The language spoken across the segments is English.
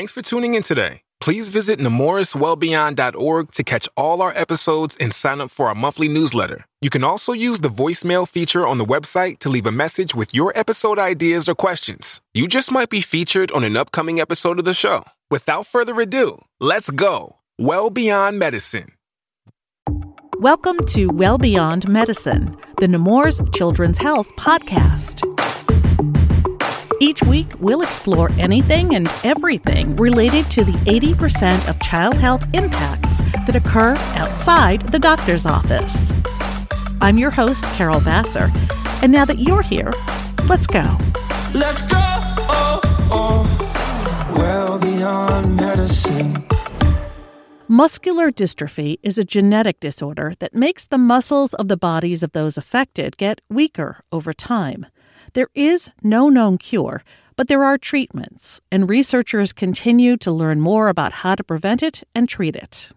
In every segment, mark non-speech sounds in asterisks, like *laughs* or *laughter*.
Thanks for tuning in today. Please visit nemourswellbeyond.org to catch all our episodes and sign up for our monthly newsletter. You can also use the voicemail feature on the website to leave a message with your episode ideas or questions. You just might be featured on an upcoming episode of the show. Without further ado, let's go. Well Beyond Medicine. Welcome to Well Beyond Medicine, the Nemours Children's Health Podcast. Each week, we'll explore anything and everything related to the 80% of child health impacts that occur outside the doctor's office. I'm your host, Carol Vassar, and now that you're here, let's go. Let's go. Oh, oh. Well beyond medicine. Muscular dystrophy is a genetic disorder that makes the muscles of the bodies of those affected get weaker over time. There is no known cure, but there are treatments, and researchers continue to learn more about how to prevent it and treat it.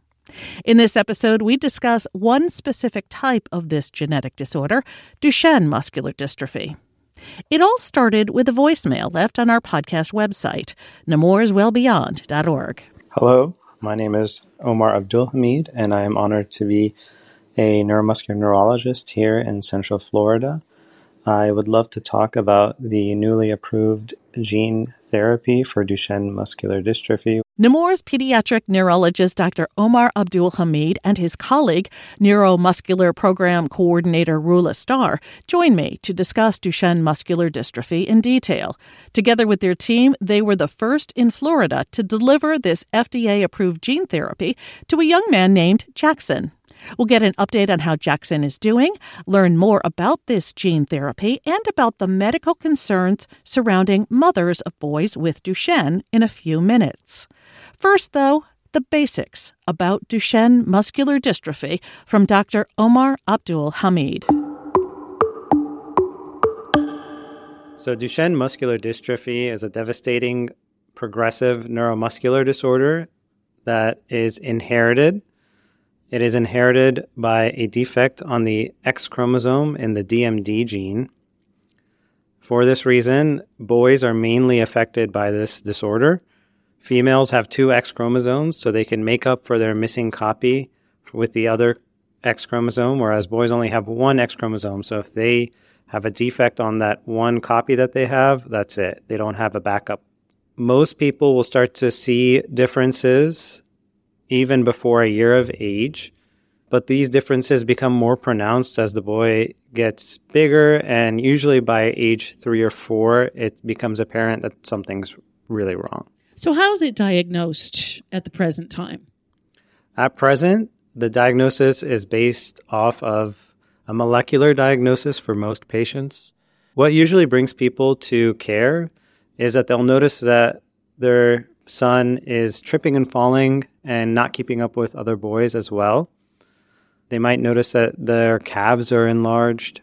In this episode, we discuss one specific type of this genetic disorder, Duchenne muscular dystrophy. It all started with a voicemail left on our podcast website, nemourswellbeyond.org. Hello, my name is Omer Abdul Hamid, and I am honored to be a neuromuscular neurologist here in Central Florida. I would love to talk about the newly approved gene therapy for Duchenne muscular dystrophy. Nemours pediatric neurologist Dr. Omer Abdul Hamid and his colleague, neuromuscular program coordinator Rulla Starr, join me to discuss Duchenne muscular dystrophy in detail. Together with their team, they were the first in Florida to deliver this FDA approved gene therapy to a young man named Jackson. We'll get an update on how Jackson is doing, learn more about this gene therapy, and about the medical concerns surrounding mothers of boys with Duchenne in a few minutes. First, though, the basics about Duchenne muscular dystrophy from Dr. Omer Abdul Hamid. So, Duchenne muscular dystrophy is a devastating progressive neuromuscular disorder that is inherited it is inherited by a defect on the X chromosome in the DMD gene. For this reason, boys are mainly affected by this disorder. Females have two X chromosomes, so they can make up for their missing copy with the other X chromosome, whereas boys only have one X chromosome. So if they have a defect on that one copy that they have, that's it. They don't have a backup. Most people will start to see differences even before a year of age. But these differences become more pronounced as the boy gets bigger, and usually by age three or four, it becomes apparent that something's really wrong. So, how is it diagnosed at the present time? At present, the diagnosis is based off of a molecular diagnosis for most patients. What usually brings people to care is that they'll notice that their son is tripping and falling and not keeping up with other boys as well. They might notice that their calves are enlarged.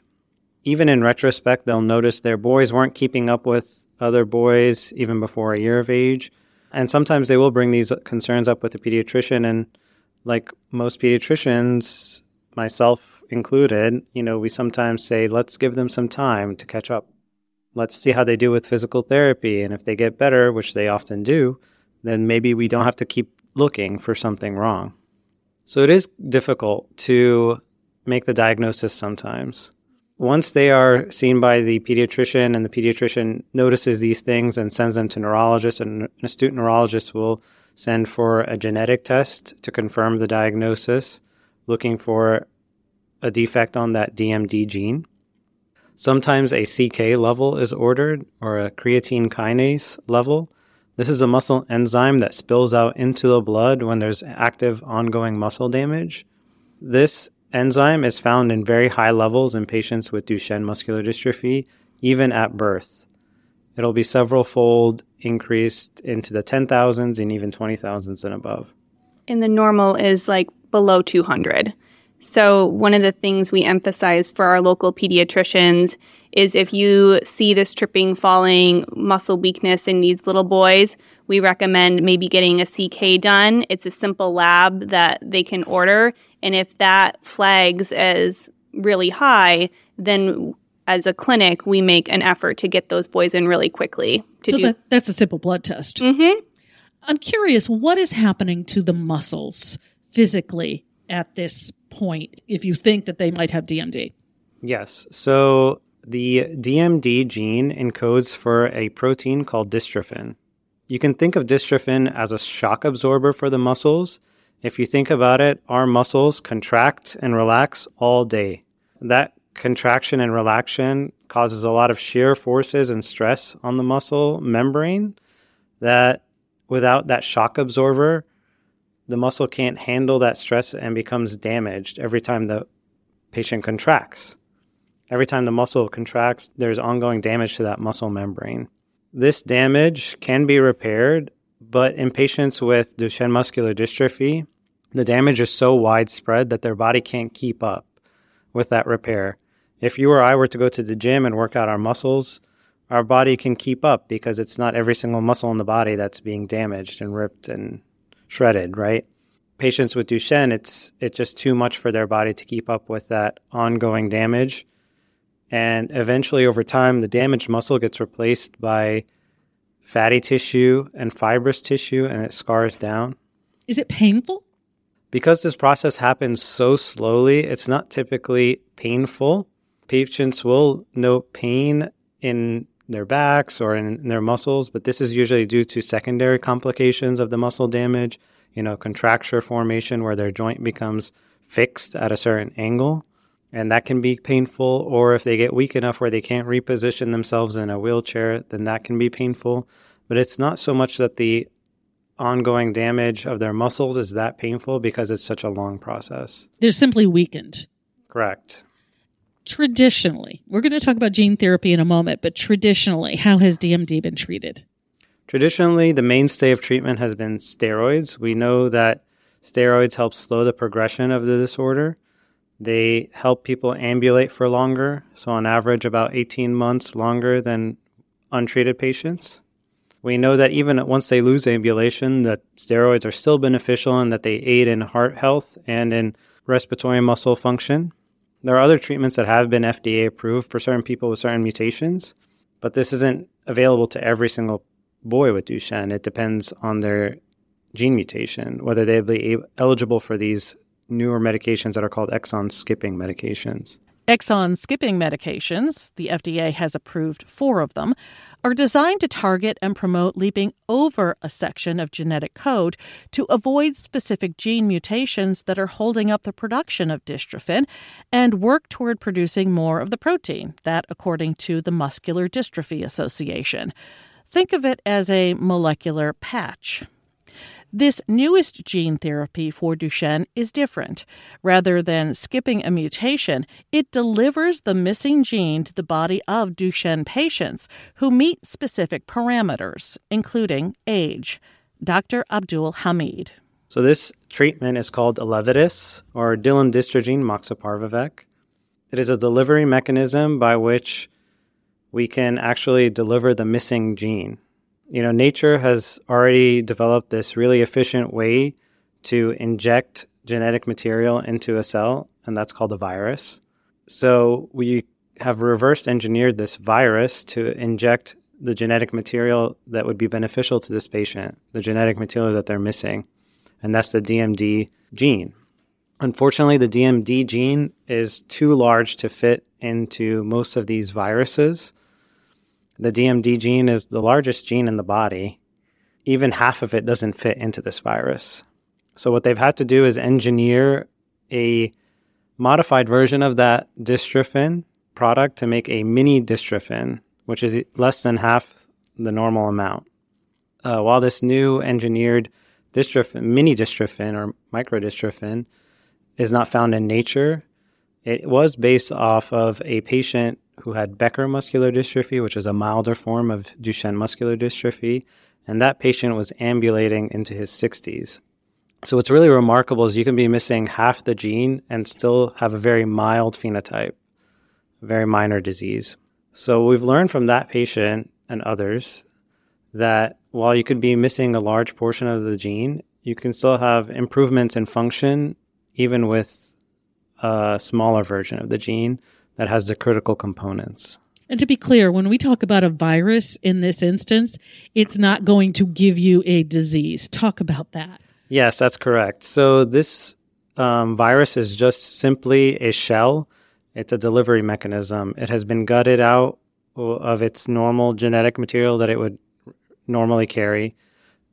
Even in retrospect, they'll notice their boys weren't keeping up with other boys even before a year of age. And sometimes they will bring these concerns up with the pediatrician. And like most pediatricians, myself included, you know, we sometimes say, let's give them some time to catch up. Let's see how they do with physical therapy. And if they get better, which they often do, then maybe we don't have to keep looking for something wrong. So it is difficult to make the diagnosis sometimes. Once they are seen by the pediatrician and the pediatrician notices these things and sends them to neurologists, and an astute neurologist will send for a genetic test to confirm the diagnosis, looking for a defect on that DMD gene. Sometimes a CK level is ordered or a creatine kinase level this is a muscle enzyme that spills out into the blood when there's active ongoing muscle damage. This enzyme is found in very high levels in patients with Duchenne muscular dystrophy, even at birth. It'll be several fold increased into the 10,000s and even 20,000s and above. And the normal is like below 200. So, one of the things we emphasize for our local pediatricians is if you see this tripping, falling, muscle weakness in these little boys, we recommend maybe getting a CK done. It's a simple lab that they can order. And if that flags as really high, then as a clinic, we make an effort to get those boys in really quickly. so that, that's a simple blood test. Mm-hmm. I'm curious, what is happening to the muscles physically at this point if you think that they might have DMD? Yes. So the DMD gene encodes for a protein called dystrophin. You can think of dystrophin as a shock absorber for the muscles. If you think about it, our muscles contract and relax all day. That contraction and relaxation causes a lot of shear forces and stress on the muscle membrane that without that shock absorber, the muscle can't handle that stress and becomes damaged every time the patient contracts. Every time the muscle contracts, there's ongoing damage to that muscle membrane. This damage can be repaired, but in patients with Duchenne muscular dystrophy, the damage is so widespread that their body can't keep up with that repair. If you or I were to go to the gym and work out our muscles, our body can keep up because it's not every single muscle in the body that's being damaged and ripped and shredded, right? Patients with Duchenne, it's it's just too much for their body to keep up with that ongoing damage. And eventually over time the damaged muscle gets replaced by fatty tissue and fibrous tissue and it scars down. Is it painful? Because this process happens so slowly, it's not typically painful. Patients will note pain in their backs or in their muscles, but this is usually due to secondary complications of the muscle damage, you know, contracture formation where their joint becomes fixed at a certain angle. And that can be painful, or if they get weak enough where they can't reposition themselves in a wheelchair, then that can be painful. But it's not so much that the ongoing damage of their muscles is that painful because it's such a long process. They're simply weakened. Correct. Traditionally, we're going to talk about gene therapy in a moment, but traditionally, how has DMD been treated? Traditionally, the mainstay of treatment has been steroids. We know that steroids help slow the progression of the disorder. They help people ambulate for longer, so on average, about 18 months longer than untreated patients. We know that even once they lose ambulation, that steroids are still beneficial and that they aid in heart health and in respiratory muscle function. There are other treatments that have been FDA approved for certain people with certain mutations, but this isn't available to every single boy with Duchenne. It depends on their gene mutation, whether they'll be eligible for these newer medications that are called exon skipping medications. Exon skipping medications, the FDA has approved four of them, are designed to target and promote leaping over a section of genetic code to avoid specific gene mutations that are holding up the production of dystrophin and work toward producing more of the protein, that according to the Muscular Dystrophy Association. Think of it as a molecular patch. This newest gene therapy for Duchenne is different. Rather than skipping a mutation, it delivers the missing gene to the body of Duchenne patients who meet specific parameters, including age. Dr. Abdul Hamid. So, this treatment is called Elevidys or delandistrogene moxeparvovec. It is a delivery mechanism by which we can actually deliver the missing gene you know, nature has already developed this really efficient way to inject genetic material into a cell, and that's called a virus. So we have reverse engineered this virus to inject the genetic material that would be beneficial to this patient, the genetic material that they're missing, and that's the DMD gene. Unfortunately, the DMD gene is too large to fit into most of these viruses. The DMD gene is the largest gene in the body. Even half of it doesn't fit into this virus. So, what they've had to do is engineer a modified version of that dystrophin product to make a mini dystrophin, which is less than half the normal amount. Uh, while this new engineered dystrophin, mini dystrophin or micro microdystrophin is not found in nature, it was based off of a patient who had Becker muscular dystrophy, which is a milder form of Duchenne muscular dystrophy, and that patient was ambulating into his 60s. So what's really remarkable is you can be missing half the gene and still have a very mild phenotype, very minor disease. So we've learned from that patient and others that while you could be missing a large portion of the gene, you can still have improvements in function even with a smaller version of the gene that has the critical components. And to be clear, when we talk about a virus in this instance, it's not going to give you a disease. Talk about that. Yes, that's correct. So this um, virus is just simply a shell. It's a delivery mechanism. It has been gutted out of its normal genetic material that it would normally carry.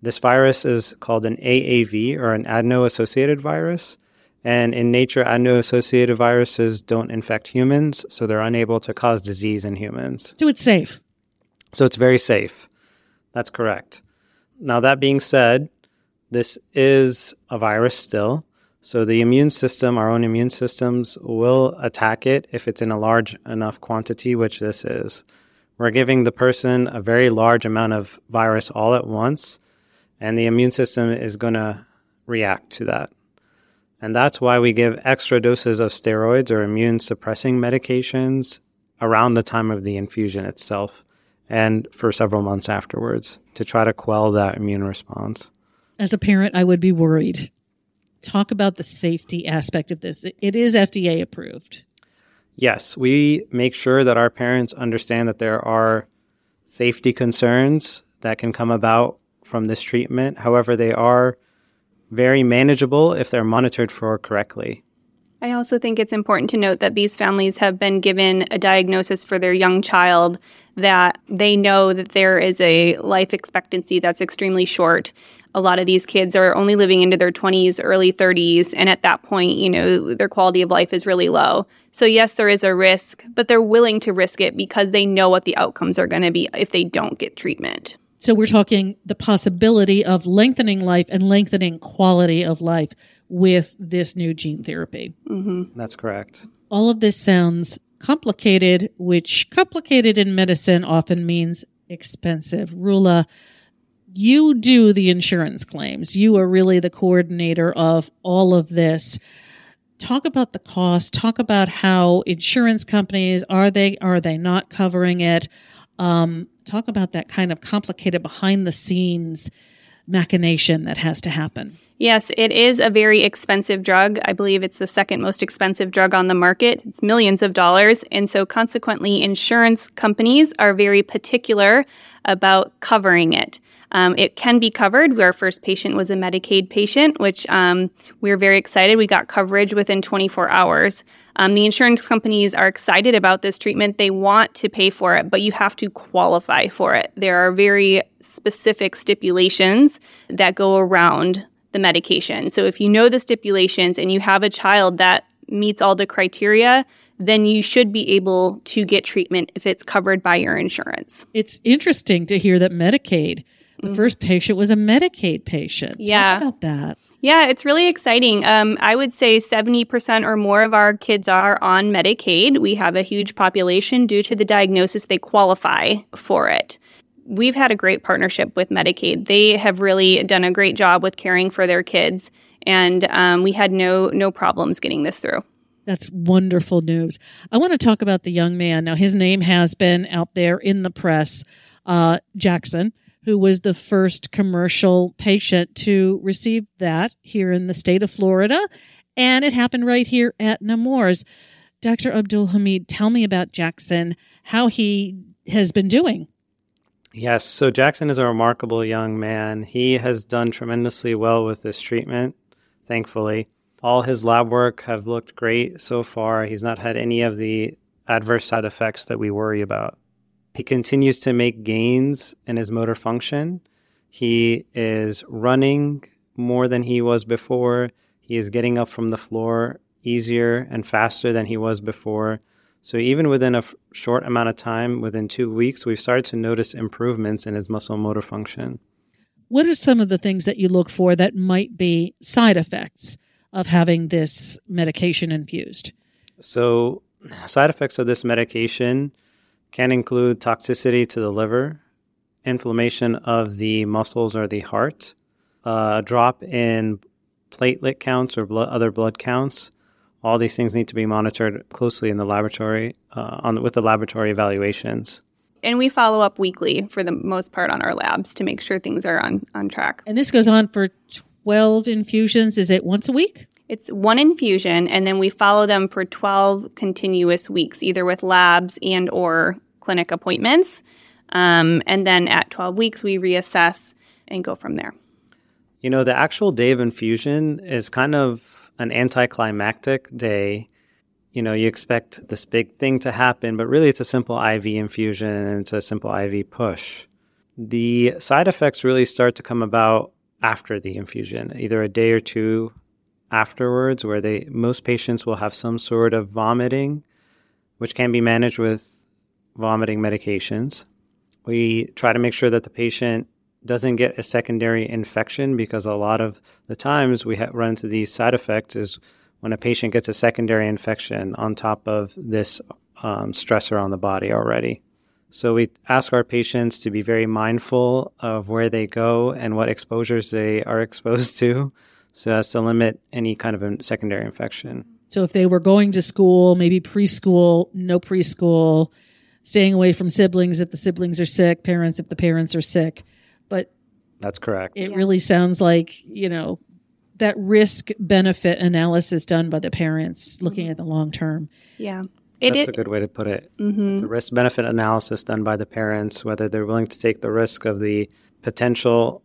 This virus is called an AAV or an adeno associated virus. And in nature, adeno associated viruses don't infect humans, so they're unable to cause disease in humans. So it's safe. So it's very safe. That's correct. Now, that being said, this is a virus still. So the immune system, our own immune systems, will attack it if it's in a large enough quantity, which this is. We're giving the person a very large amount of virus all at once, and the immune system is going to react to that. And that's why we give extra doses of steroids or immune suppressing medications around the time of the infusion itself and for several months afterwards to try to quell that immune response. As a parent, I would be worried. Talk about the safety aspect of this. It is FDA approved. Yes, we make sure that our parents understand that there are safety concerns that can come about from this treatment. However, they are very manageable if they're monitored for correctly. I also think it's important to note that these families have been given a diagnosis for their young child that they know that there is a life expectancy that's extremely short. A lot of these kids are only living into their 20s, early 30s, and at that point, you know, their quality of life is really low. So, yes, there is a risk, but they're willing to risk it because they know what the outcomes are going to be if they don't get treatment. So we're talking the possibility of lengthening life and lengthening quality of life with this new gene therapy. Mm-hmm. That's correct. All of this sounds complicated, which complicated in medicine often means expensive. Rulla, you do the insurance claims. You are really the coordinator of all of this. Talk about the cost. Talk about how insurance companies are they are they not covering it? Um, talk about that kind of complicated behind the scenes machination that has to happen. Yes, it is a very expensive drug. I believe it's the second most expensive drug on the market. It's millions of dollars. And so, consequently, insurance companies are very particular about covering it. Um, it can be covered. Our first patient was a Medicaid patient, which um, we were very excited. We got coverage within 24 hours. Um, the insurance companies are excited about this treatment. They want to pay for it, but you have to qualify for it. There are very specific stipulations that go around the medication. So if you know the stipulations and you have a child that meets all the criteria, then you should be able to get treatment if it's covered by your insurance. It's interesting to hear that Medicaid, the mm-hmm. first patient was a Medicaid patient. Yeah. Talk about that. Yeah, it's really exciting. Um, I would say 70% or more of our kids are on Medicaid. We have a huge population due to the diagnosis, they qualify for it. We've had a great partnership with Medicaid. They have really done a great job with caring for their kids, and um, we had no no problems getting this through. That's wonderful news. I want to talk about the young man. Now, his name has been out there in the press, uh, Jackson who was the first commercial patient to receive that here in the state of Florida. And it happened right here at Nemours. Dr. Abdul Hamid, tell me about Jackson, how he has been doing. Yes, so Jackson is a remarkable young man. He has done tremendously well with this treatment, thankfully. All his lab work have looked great so far. He's not had any of the adverse side effects that we worry about. He continues to make gains in his motor function. He is running more than he was before. He is getting up from the floor easier and faster than he was before. So, even within a f- short amount of time, within two weeks, we've started to notice improvements in his muscle motor function. What are some of the things that you look for that might be side effects of having this medication infused? So, side effects of this medication can include toxicity to the liver, inflammation of the muscles or the heart, a drop in platelet counts or blood, other blood counts. All these things need to be monitored closely in the laboratory uh, on, with the laboratory evaluations. And we follow up weekly for the most part on our labs to make sure things are on, on track. And this goes on for 12 infusions. Is it once a week? It's one infusion, and then we follow them for 12 continuous weeks, either with labs and or clinic appointments. Um, and then at 12 weeks, we reassess and go from there. You know, the actual day of infusion is kind of an anticlimactic day. You know, you expect this big thing to happen, but really it's a simple IV infusion and it's a simple IV push. The side effects really start to come about after the infusion, either a day or two afterwards, where they most patients will have some sort of vomiting, which can be managed with vomiting medications. We try to make sure that the patient doesn't get a secondary infection because a lot of the times we ha- run into these side effects is when a patient gets a secondary infection on top of this um, stressor on the body already. So we ask our patients to be very mindful of where they go and what exposures they are *laughs* exposed to so that's to limit any kind of a secondary infection. So if they were going to school, maybe preschool, no preschool, staying away from siblings if the siblings are sick, parents if the parents are sick. But that's correct. It yeah. really sounds like, you know, that risk benefit analysis done by the parents looking mm-hmm. at the long term. Yeah. It, That's it, a good way to put it. Mm-hmm. It's a risk benefit analysis done by the parents, whether they're willing to take the risk of the potential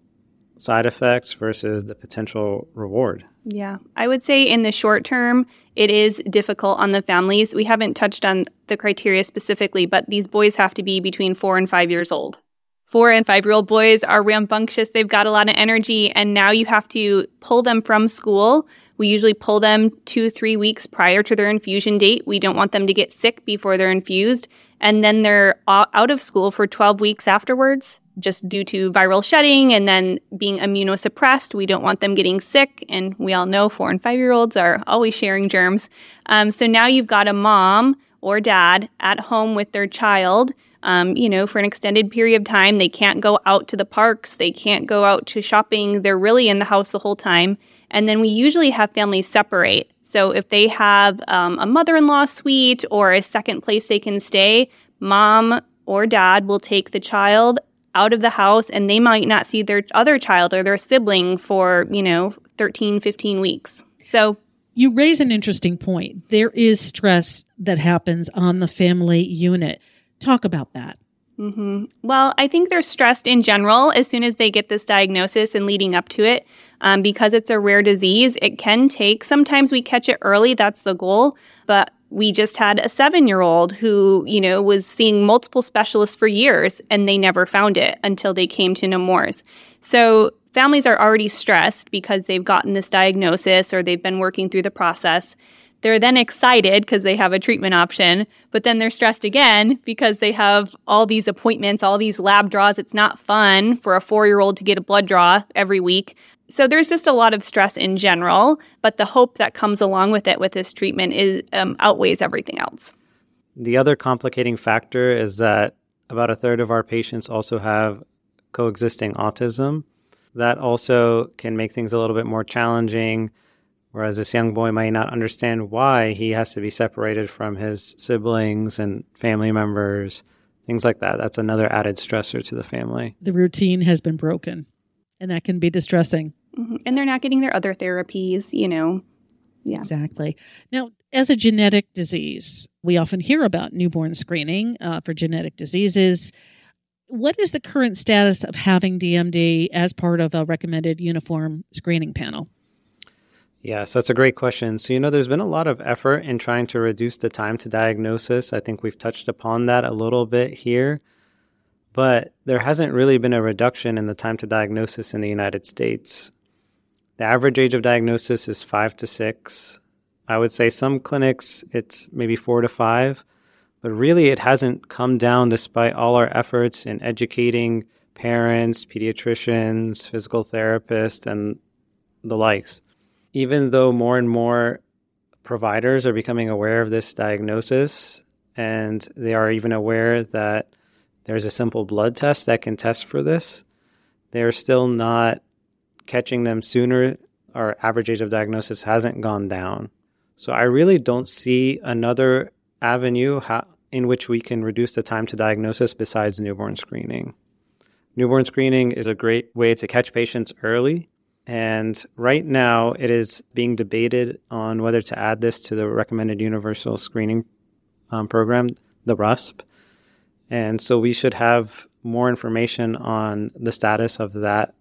side effects versus the potential reward. Yeah. I would say in the short term, it is difficult on the families. We haven't touched on the criteria specifically, but these boys have to be between four and five years old. Four and five year old boys are rambunctious. They've got a lot of energy, and now you have to pull them from school we usually pull them two, three weeks prior to their infusion date. We don't want them to get sick before they're infused. And then they're out of school for 12 weeks afterwards, just due to viral shedding and then being immunosuppressed. We don't want them getting sick. And we all know four and five year olds are always sharing germs. Um, so now you've got a mom or dad at home with their child. Um, you know, for an extended period of time. They can't go out to the parks. They can't go out to shopping. They're really in the house the whole time. And then we usually have families separate. So if they have um, a mother in law suite or a second place they can stay, mom or dad will take the child out of the house and they might not see their other child or their sibling for, you know, 13, 15 weeks. So you raise an interesting point. There is stress that happens on the family unit. Talk about that. Mm-hmm. Well, I think they're stressed in general as soon as they get this diagnosis and leading up to it. Um, because it's a rare disease, it can take, sometimes we catch it early, that's the goal. But we just had a seven year old who, you know, was seeing multiple specialists for years and they never found it until they came to Nemours. So families are already stressed because they've gotten this diagnosis or they've been working through the process. They're then excited because they have a treatment option, but then they're stressed again because they have all these appointments, all these lab draws. It's not fun for a four year old to get a blood draw every week. So there's just a lot of stress in general, but the hope that comes along with it with this treatment is um, outweighs everything else. The other complicating factor is that about a third of our patients also have coexisting autism. That also can make things a little bit more challenging Whereas this young boy may not understand why he has to be separated from his siblings and family members, things like that. That's another added stressor to the family. The routine has been broken, and that can be distressing. Mm-hmm. And they're not getting their other therapies, you know. Yeah. Exactly. Now, as a genetic disease, we often hear about newborn screening uh, for genetic diseases. What is the current status of having DMD as part of a recommended uniform screening panel? Yes, that's a great question. So, you know, there's been a lot of effort in trying to reduce the time to diagnosis. I think we've touched upon that a little bit here, but there hasn't really been a reduction in the time to diagnosis in the United States. The average age of diagnosis is five to six. I would say some clinics it's maybe four to five, but really it hasn't come down despite all our efforts in educating parents, pediatricians, physical therapists, and the likes even though more and more providers are becoming aware of this diagnosis and they are even aware that there's a simple blood test that can test for this, they're still not catching them sooner. Our average age of diagnosis hasn't gone down. So I really don't see another avenue how, in which we can reduce the time to diagnosis besides newborn screening. Newborn screening is a great way to catch patients early and right now, it is being debated on whether to add this to the recommended universal screening um, program, the RUSP. And so we should have more information on the status of that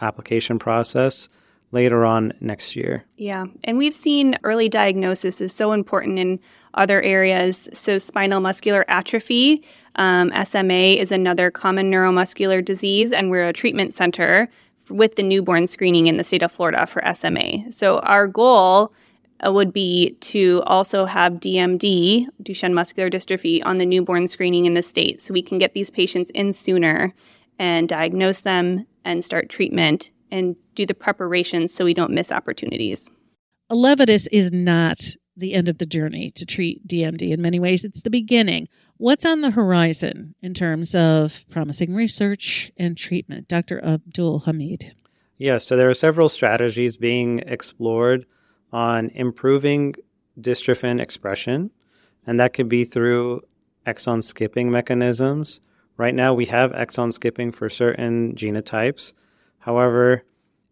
application process later on next year. Yeah. And we've seen early diagnosis is so important in other areas. So, spinal muscular atrophy, um, SMA, is another common neuromuscular disease, and we're a treatment center with the newborn screening in the state of Florida for SMA. So, our goal uh, would be to also have DMD, Duchenne muscular dystrophy, on the newborn screening in the state so we can get these patients in sooner and diagnose them and start treatment and do the preparations so we don't miss opportunities. Elevidys is not the end of the journey to treat DMD. In many ways, it's the beginning. What's on the horizon in terms of promising research and treatment? Dr. Abdul Hamid. Yeah, so there are several strategies being explored on improving dystrophin expression, and that could be through exon skipping mechanisms. Right now, we have exon skipping for certain genotypes. However,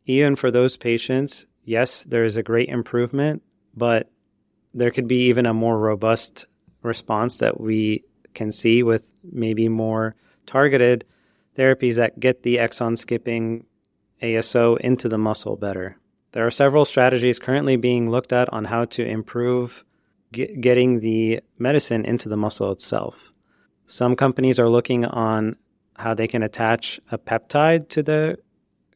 even for those patients, yes, there is a great improvement, but there could be even a more robust response that we can see with maybe more targeted therapies that get the exon skipping ASO into the muscle better. There are several strategies currently being looked at on how to improve get, getting the medicine into the muscle itself. Some companies are looking on how they can attach a peptide to the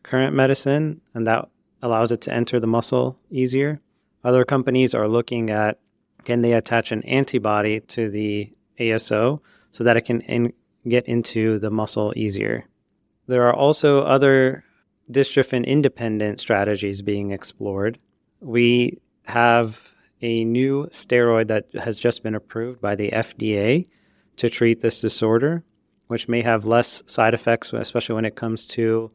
current medicine, and that allows it to enter the muscle easier. Other companies are looking at can they attach an antibody to the ASO so that it can in, get into the muscle easier. There are also other dystrophin independent strategies being explored. We have a new steroid that has just been approved by the FDA to treat this disorder, which may have less side effects, especially when it comes to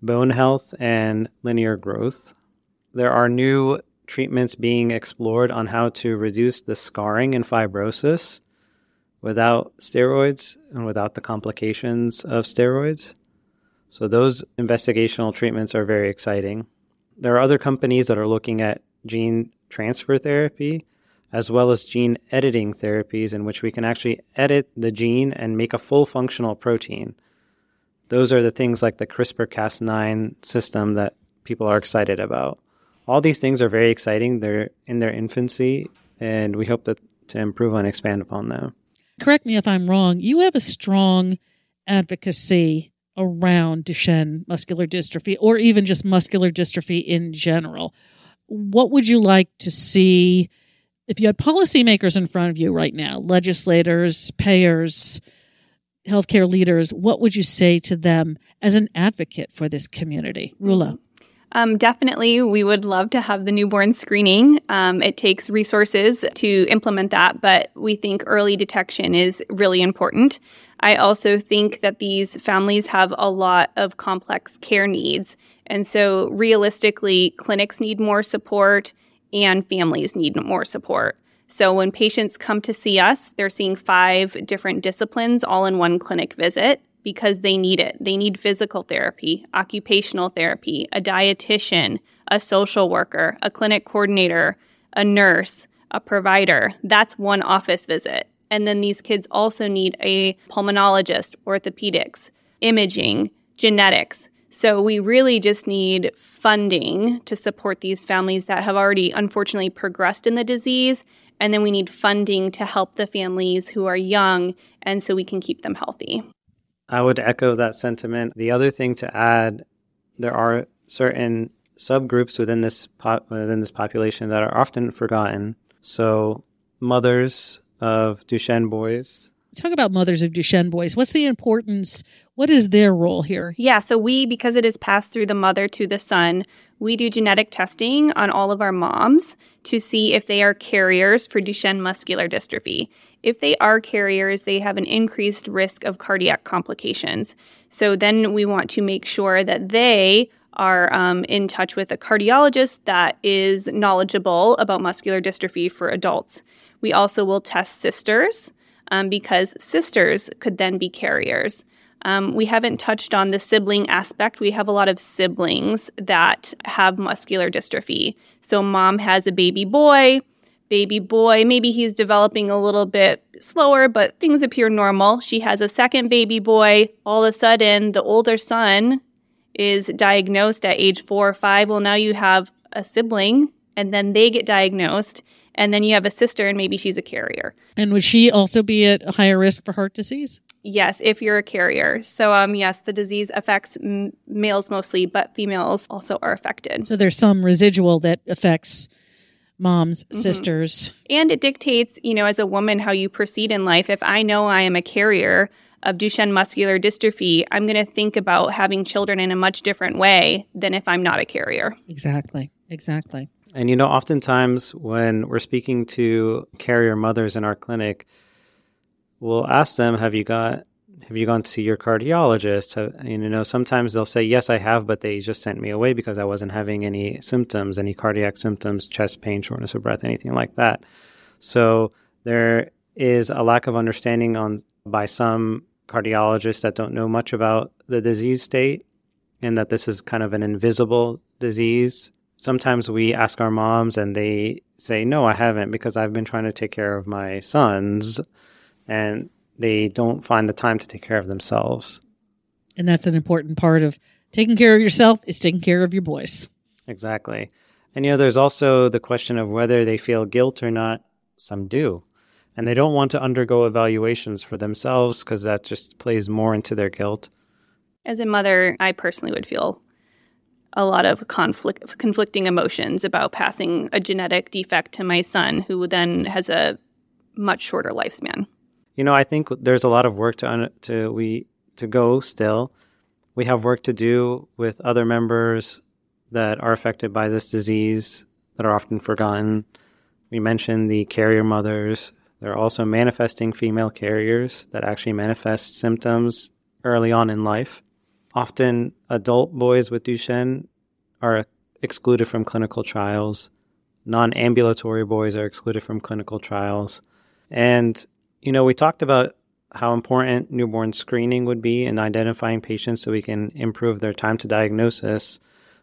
bone health and linear growth. There are new treatments being explored on how to reduce the scarring and fibrosis without steroids and without the complications of steroids. So, those investigational treatments are very exciting. There are other companies that are looking at gene transfer therapy as well as gene editing therapies, in which we can actually edit the gene and make a full functional protein. Those are the things like the CRISPR Cas9 system that people are excited about. All these things are very exciting. They're in their infancy, and we hope that to improve and expand upon them. Correct me if I'm wrong. You have a strong advocacy around Duchenne muscular dystrophy or even just muscular dystrophy in general. What would you like to see if you had policymakers in front of you right now, legislators, payers, healthcare leaders, what would you say to them as an advocate for this community? Rulla. Um, definitely, we would love to have the newborn screening. Um, it takes resources to implement that, but we think early detection is really important. I also think that these families have a lot of complex care needs. And so, realistically, clinics need more support and families need more support. So, when patients come to see us, they're seeing five different disciplines all in one clinic visit because they need it. They need physical therapy, occupational therapy, a dietitian, a social worker, a clinic coordinator, a nurse, a provider. That's one office visit. And then these kids also need a pulmonologist, orthopedics, imaging, genetics. So we really just need funding to support these families that have already unfortunately progressed in the disease. And then we need funding to help the families who are young and so we can keep them healthy. I would echo that sentiment. The other thing to add, there are certain subgroups within this within this population that are often forgotten. So mothers of Duchenne boys. Talk about mothers of Duchenne boys. What's the importance? What is their role here? Yeah, so we, because it is passed through the mother to the son, we do genetic testing on all of our moms to see if they are carriers for Duchenne muscular dystrophy. If they are carriers, they have an increased risk of cardiac complications. So then we want to make sure that they are um, in touch with a cardiologist that is knowledgeable about muscular dystrophy for adults. We also will test sisters um, because sisters could then be carriers. Um, we haven't touched on the sibling aspect. We have a lot of siblings that have muscular dystrophy. So, mom has a baby boy, baby boy, maybe he's developing a little bit slower, but things appear normal. She has a second baby boy. All of a sudden, the older son is diagnosed at age four or five. Well, now you have a sibling, and then they get diagnosed, and then you have a sister, and maybe she's a carrier. And would she also be at higher risk for heart disease? Yes, if you're a carrier. So, um, yes, the disease affects m- males mostly, but females also are affected. So there's some residual that affects moms, sisters. And it dictates, you know, as a woman, how you proceed in life. If I know I am a carrier of Duchenne muscular dystrophy, I'm going to think about having children in a much different way than if I'm not a carrier. Exactly. Exactly. And you know, oftentimes when we're speaking to carrier mothers in our clinic, we'll ask them, "Have you got? Have you gone to see your cardiologist?" And, you know, sometimes they'll say, "Yes, I have," but they just sent me away because I wasn't having any symptoms, any cardiac symptoms, chest pain, shortness of breath, anything like that. So there is a lack of understanding on by some cardiologists that don't know much about the disease state, and that this is kind of an invisible disease sometimes we ask our moms and they say, No, I haven't because I've been trying to take care of my sons. And they don't find the time to take care of themselves. And that's an important part of taking care of yourself is taking care of your boys. Exactly. And, you know, there's also the question of whether they feel guilt or not. Some do. And they don't want to undergo evaluations for themselves because that just plays more into their guilt. As a mother, I personally would feel a lot of conflict, conflicting emotions about passing a genetic defect to my son, who then has a much shorter lifespan. You know, I think there's a lot of work to un- to we to go still. We have work to do with other members that are affected by this disease that are often forgotten. We mentioned the carrier mothers. There are also manifesting female carriers that actually manifest symptoms early on in life. Often, adult boys with Duchenne are excluded from clinical trials. Non ambulatory boys are excluded from clinical trials. And, you know, we talked about how important newborn screening would be in identifying patients so we can improve their time to diagnosis.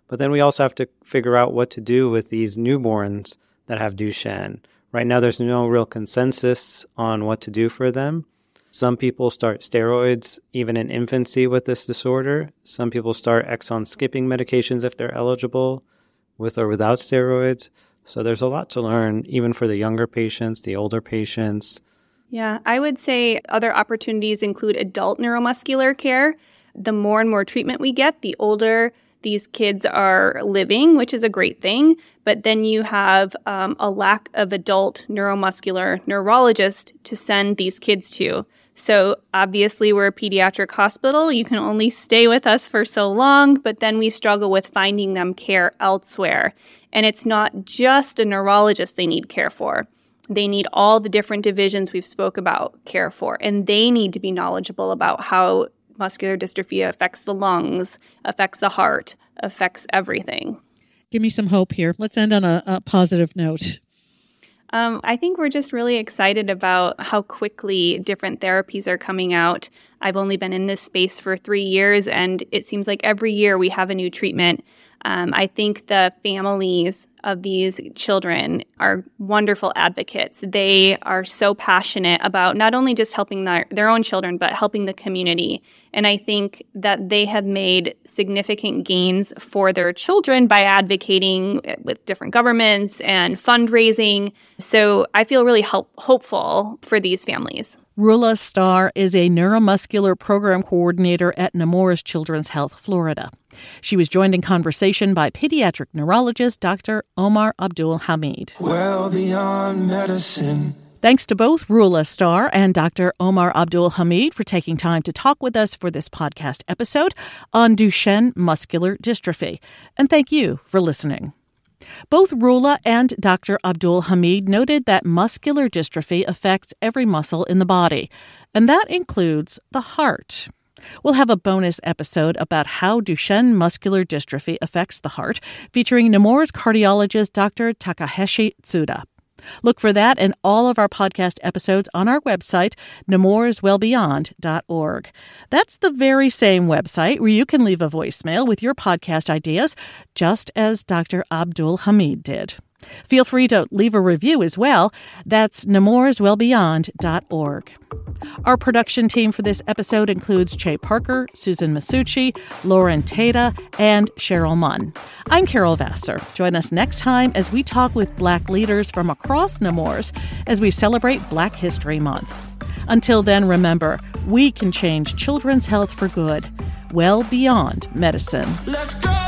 But then we also have to figure out what to do with these newborns that have Duchenne. Right now, there's no real consensus on what to do for them. Some people start steroids even in infancy with this disorder. Some people start exon skipping medications if they're eligible, with or without steroids. So there's a lot to learn, even for the younger patients, the older patients. Yeah, I would say other opportunities include adult neuromuscular care. The more and more treatment we get, the older these kids are living, which is a great thing. But then you have um, a lack of adult neuromuscular neurologist to send these kids to. So obviously, we're a pediatric hospital. You can only stay with us for so long, but then we struggle with finding them care elsewhere. And it's not just a neurologist they need care for. They need all the different divisions we've spoke about care for, and they need to be knowledgeable about how muscular dystrophy affects the lungs, affects the heart, affects everything. Give me some hope here. Let's end on a, a positive note. Um, I think we're just really excited about how quickly different therapies are coming out. I've only been in this space for three years, and it seems like every year we have a new treatment. Um, I think the families of these children are wonderful advocates. They are so passionate about not only just helping their, their own children, but helping the community. And I think that they have made significant gains for their children by advocating with different governments and fundraising. So I feel really help- hopeful for these families. Rulla Starr is a neuromuscular program coordinator at Nemours Children's Health, Florida. She was joined in conversation by pediatric neurologist Dr. Omer Abdul Hamid. Well beyond medicine. Thanks to both Rulla Starr and Dr. Omer Abdul Hamid for taking time to talk with us for this podcast episode on Duchenne muscular dystrophy. And thank you for listening. Both Rulla and Dr. Abdul Hamid noted that muscular dystrophy affects every muscle in the body, and that includes the heart. We'll have a bonus episode about how Duchenne muscular dystrophy affects the heart, featuring Nemours cardiologist Dr. Takeshi Tsuda. Look for that and all of our podcast episodes on our website, nemourswellbeyond.org. That's the very same website where you can leave a voicemail with your podcast ideas, just as Dr. Abdul Hamid did. Feel free to leave a review as well. That's nemourswellbeyond.org. Our production team for this episode includes Che Parker, Susan Masucci, Lauren Tata, and Cheryl Munn. I'm Carol Vassar. Join us next time as we talk with Black leaders from across Nemours as we celebrate Black History Month. Until then, remember, we can change children's health for good, well beyond medicine. Let's go.